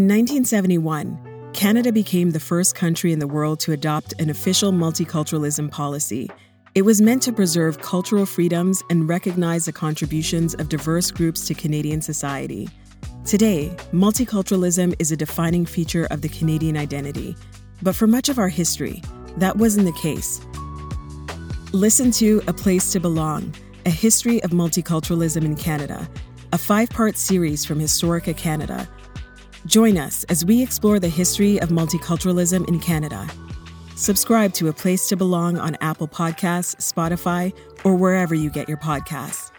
1971, Canada became the first country in the world to adopt an official multiculturalism policy. It was meant to preserve cultural freedoms and recognize the contributions of diverse groups to Canadian society. Today, multiculturalism is a defining feature of the Canadian identity, but for much of our history, that wasn't the case. Listen to A Place to Belong, a history of multiculturalism in Canada, a five part series from Historica Canada. Join us as we explore the history of multiculturalism in Canada. Subscribe to A Place to Belong on Apple Podcasts, Spotify, or wherever you get your podcasts.